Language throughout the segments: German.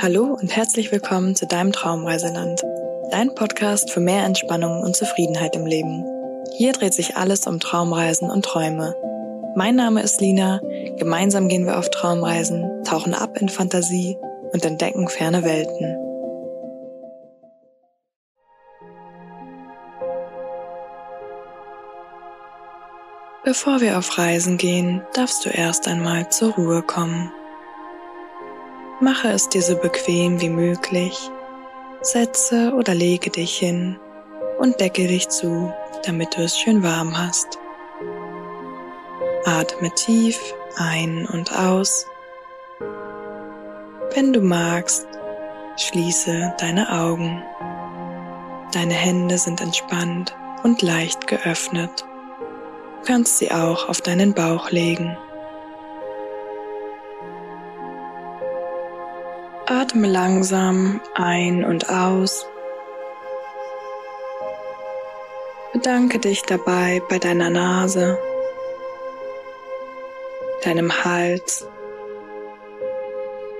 Hallo und herzlich willkommen zu deinem Traumreiseland, dein Podcast für mehr Entspannung und Zufriedenheit im Leben. Hier dreht sich alles um Traumreisen und Träume. Mein Name ist Lina, gemeinsam gehen wir auf Traumreisen, tauchen ab in Fantasie und entdecken ferne Welten. Bevor wir auf Reisen gehen, darfst du erst einmal zur Ruhe kommen. Mache es dir so bequem wie möglich. Setze oder lege dich hin und decke dich zu, damit du es schön warm hast. Atme tief ein und aus. Wenn du magst, schließe deine Augen. Deine Hände sind entspannt und leicht geöffnet. Du kannst sie auch auf deinen Bauch legen. Atme langsam ein und aus. Bedanke dich dabei bei deiner Nase, deinem Hals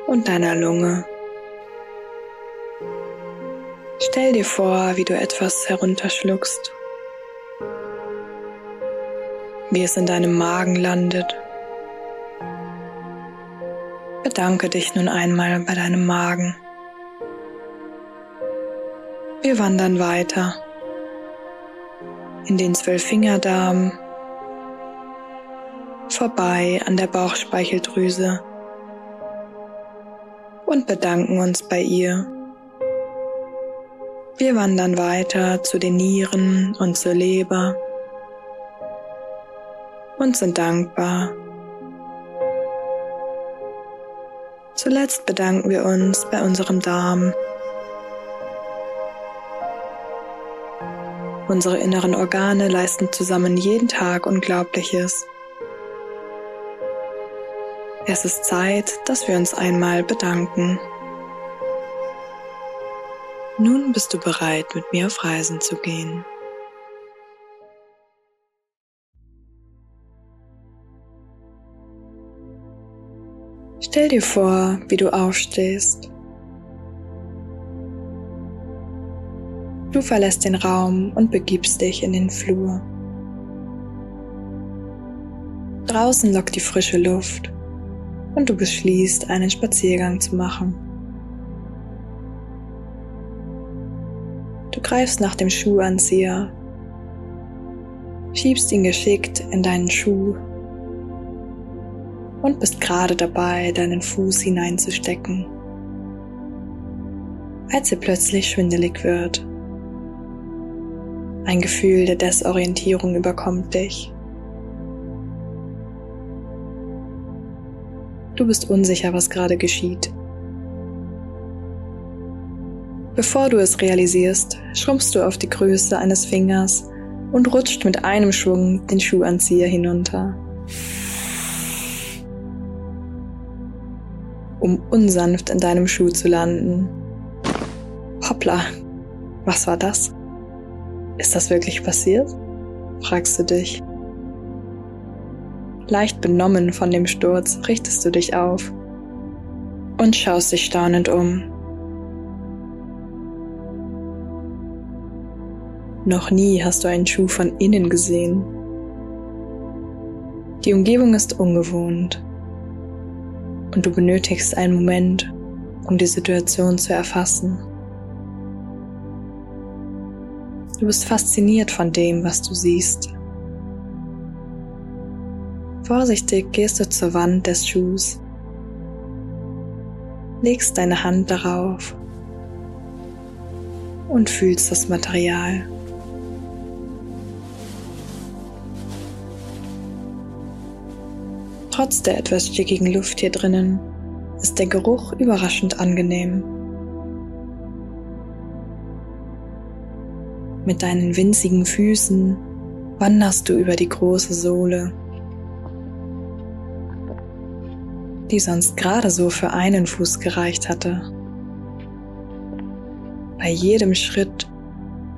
und deiner Lunge. Stell dir vor, wie du etwas herunterschluckst, wie es in deinem Magen landet Bedanke dich nun einmal bei deinem Magen. Wir wandern weiter in den Zwölffingerdarm, vorbei an der Bauchspeicheldrüse und bedanken uns bei ihr. Wir wandern weiter zu den Nieren und zur Leber und sind dankbar Zuletzt bedanken wir uns bei unserem Darm. Unsere inneren Organe leisten zusammen jeden Tag Unglaubliches. Es ist Zeit, dass wir uns einmal bedanken. Nun bist du bereit, mit mir auf Reisen zu gehen. Stell dir vor, wie du aufstehst. Du verlässt den Raum und begibst dich in den Flur. Draußen lockt die frische Luft und du beschließt, einen Spaziergang zu machen. Du greifst nach dem Schuhanzieher, schiebst ihn geschickt in deinen Schuh und bist gerade dabei, deinen Fuß hineinzustecken, als er plötzlich schwindelig wird. Ein Gefühl der Desorientierung überkommt dich. Du bist unsicher, was gerade geschieht. Bevor du es realisierst, schrumpfst du auf die Größe eines Fingers und rutscht mit einem Schwung den Schuhanzieher hinunter. Um unsanft in deinem Schuh zu landen. Hoppla, was war das? Ist das wirklich passiert? fragst du dich. Leicht benommen von dem Sturz richtest du dich auf und schaust dich staunend um. Noch nie hast du einen Schuh von innen gesehen. Die Umgebung ist ungewohnt und du benötigst einen Moment, um die Situation zu erfassen. Du bist fasziniert von dem, was du siehst. Vorsichtig gehst du zur Wand des Schuhs, legst deine Hand darauf und fühlst das Material. Trotz der etwas stickigen Luft hier drinnen ist der Geruch überraschend angenehm. Mit deinen winzigen Füßen wanderst du über die große Sohle, die sonst gerade so für einen Fuß gereicht hatte. Bei jedem Schritt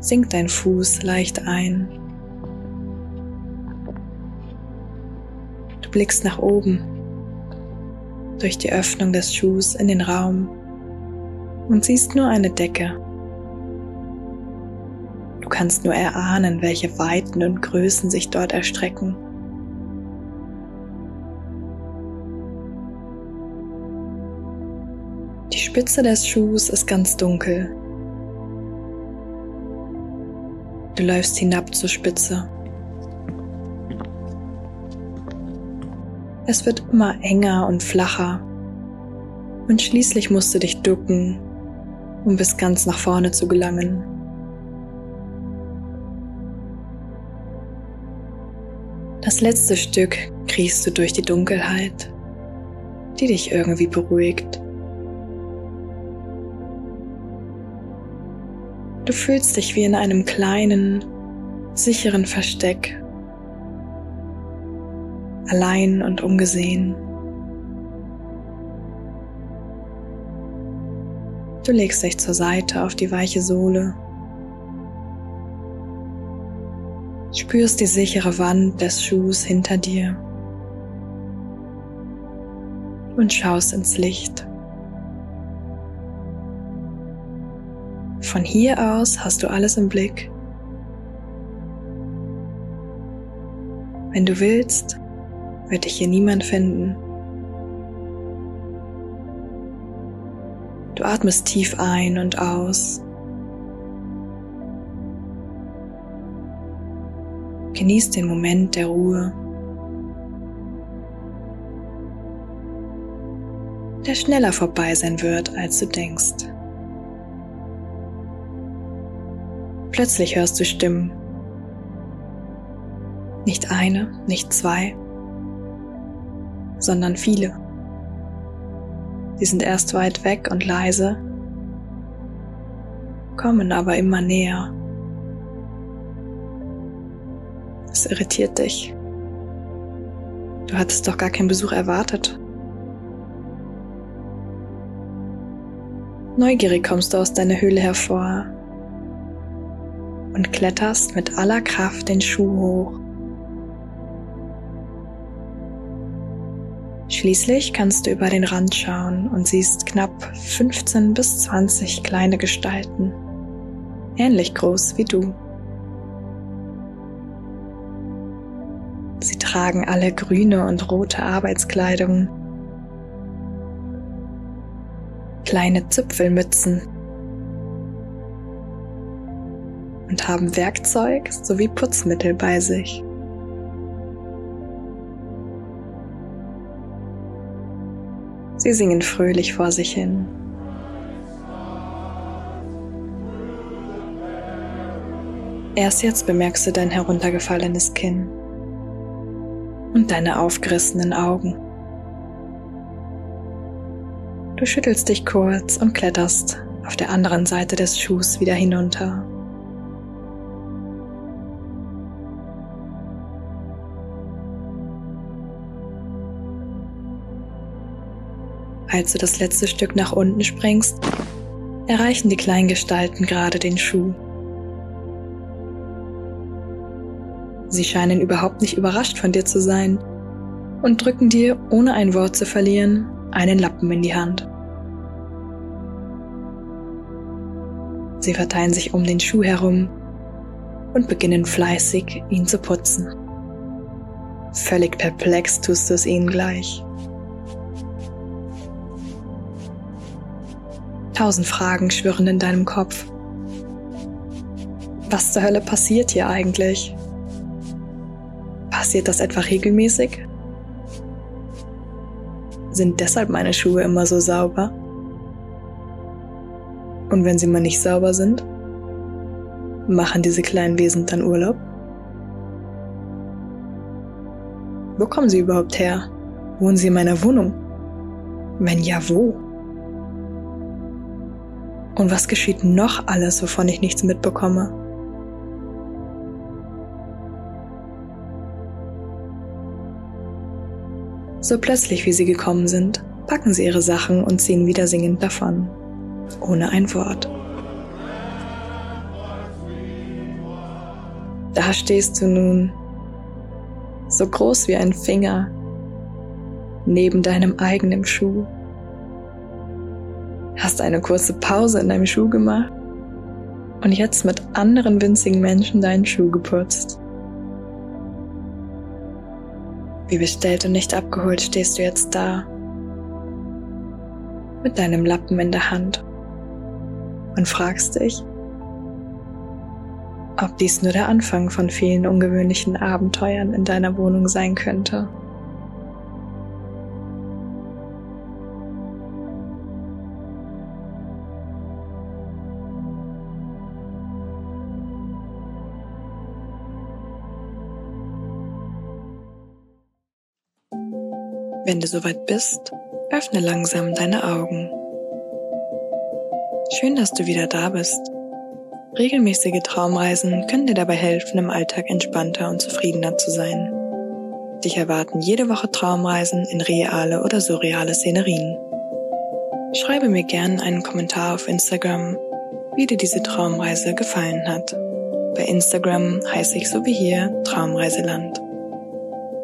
sinkt dein Fuß leicht ein. Du blickst nach oben, durch die Öffnung des Schuhs in den Raum und siehst nur eine Decke. Du kannst nur erahnen, welche Weiten und Größen sich dort erstrecken. Die Spitze des Schuhs ist ganz dunkel. Du läufst hinab zur Spitze. Es wird immer enger und flacher und schließlich musst du dich ducken, um bis ganz nach vorne zu gelangen. Das letzte Stück kriechst du durch die Dunkelheit, die dich irgendwie beruhigt. Du fühlst dich wie in einem kleinen, sicheren Versteck, allein und ungesehen. Du legst dich zur Seite auf die weiche Sohle. Spürst die sichere Wand des Schuhs hinter dir und schaust ins Licht. Von hier aus hast du alles im Blick. Wenn du willst, wird dich hier niemand finden. Du atmest tief ein und aus. Genieß den Moment der Ruhe, der schneller vorbei sein wird, als du denkst. Plötzlich hörst du Stimmen. Nicht eine, nicht zwei, sondern viele. Sie sind erst weit weg und leise, kommen aber immer näher. Es irritiert dich. Du hattest doch gar keinen Besuch erwartet. Neugierig kommst du aus deiner Höhle hervor und kletterst mit aller Kraft den Schuh hoch. Schließlich kannst du über den Rand schauen und siehst knapp 15 bis 20 kleine Gestalten, ähnlich groß wie du. Sie tragen alle grüne und rote Arbeitskleidung, kleine Zipfelmützen und haben Werkzeug sowie Putzmittel bei sich. Sie singen fröhlich vor sich hin. Erst jetzt bemerkst du dein heruntergefallenes Kinn und deine aufgerissenen Augen. Du schüttelst dich kurz und kletterst auf der anderen Seite des Schuhs wieder hinunter. Als du das letzte Stück nach unten springst, erreichen die kleinen Gestalten gerade den Schuh. Sie scheinen überhaupt nicht überrascht von dir zu sein und drücken dir, ohne ein Wort zu verlieren, einen Lappen in die Hand. Sie verteilen sich um den Schuh herum und beginnen fleißig, ihn zu putzen. Völlig perplex tust du es ihnen gleich. Tausend Fragen schwirren in deinem Kopf. Was zur Hölle passiert hier eigentlich? Passiert das etwa regelmäßig? Sind deshalb meine Schuhe immer so sauber? Und wenn sie mal nicht sauber sind, machen diese kleinen Wesen dann Urlaub? Wo kommen sie überhaupt her? Wohnen sie in meiner Wohnung? Wenn ja, wo? Und was geschieht noch alles, wovon ich nichts mitbekomme? So plötzlich, wie sie gekommen sind, packen sie ihre Sachen und ziehen wieder singend davon, ohne ein Wort. Da stehst du nun, so groß wie ein Finger, neben deinem eigenen Schuh Hast eine kurze Pause in deinem Schuh gemacht und jetzt mit anderen winzigen Menschen deinen Schuh geputzt. Wie bestellt und nicht abgeholt stehst du jetzt da mit deinem Lappen in der Hand und fragst dich, ob dies nur der Anfang von vielen ungewöhnlichen Abenteuern in deiner Wohnung sein könnte. Wenn du soweit bist, öffne langsam deine Augen. Schön, dass du wieder da bist. Regelmäßige Traumreisen können dir dabei helfen, im Alltag entspannter und zufriedener zu sein. Dich erwarten jede Woche Traumreisen in reale oder surreale Szenerien. Schreibe mir gern einen Kommentar auf Instagram, wie dir diese Traumreise gefallen hat. Bei Instagram heiße ich so wie hier Traumreiseland.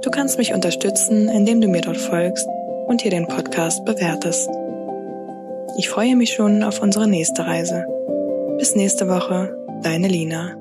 Du kannst mich unterstützen, indem du mir dort folgst und hier den Podcast bewertest. Ich freue mich schon auf unsere nächste Reise. Bis nächste Woche, deine Lina.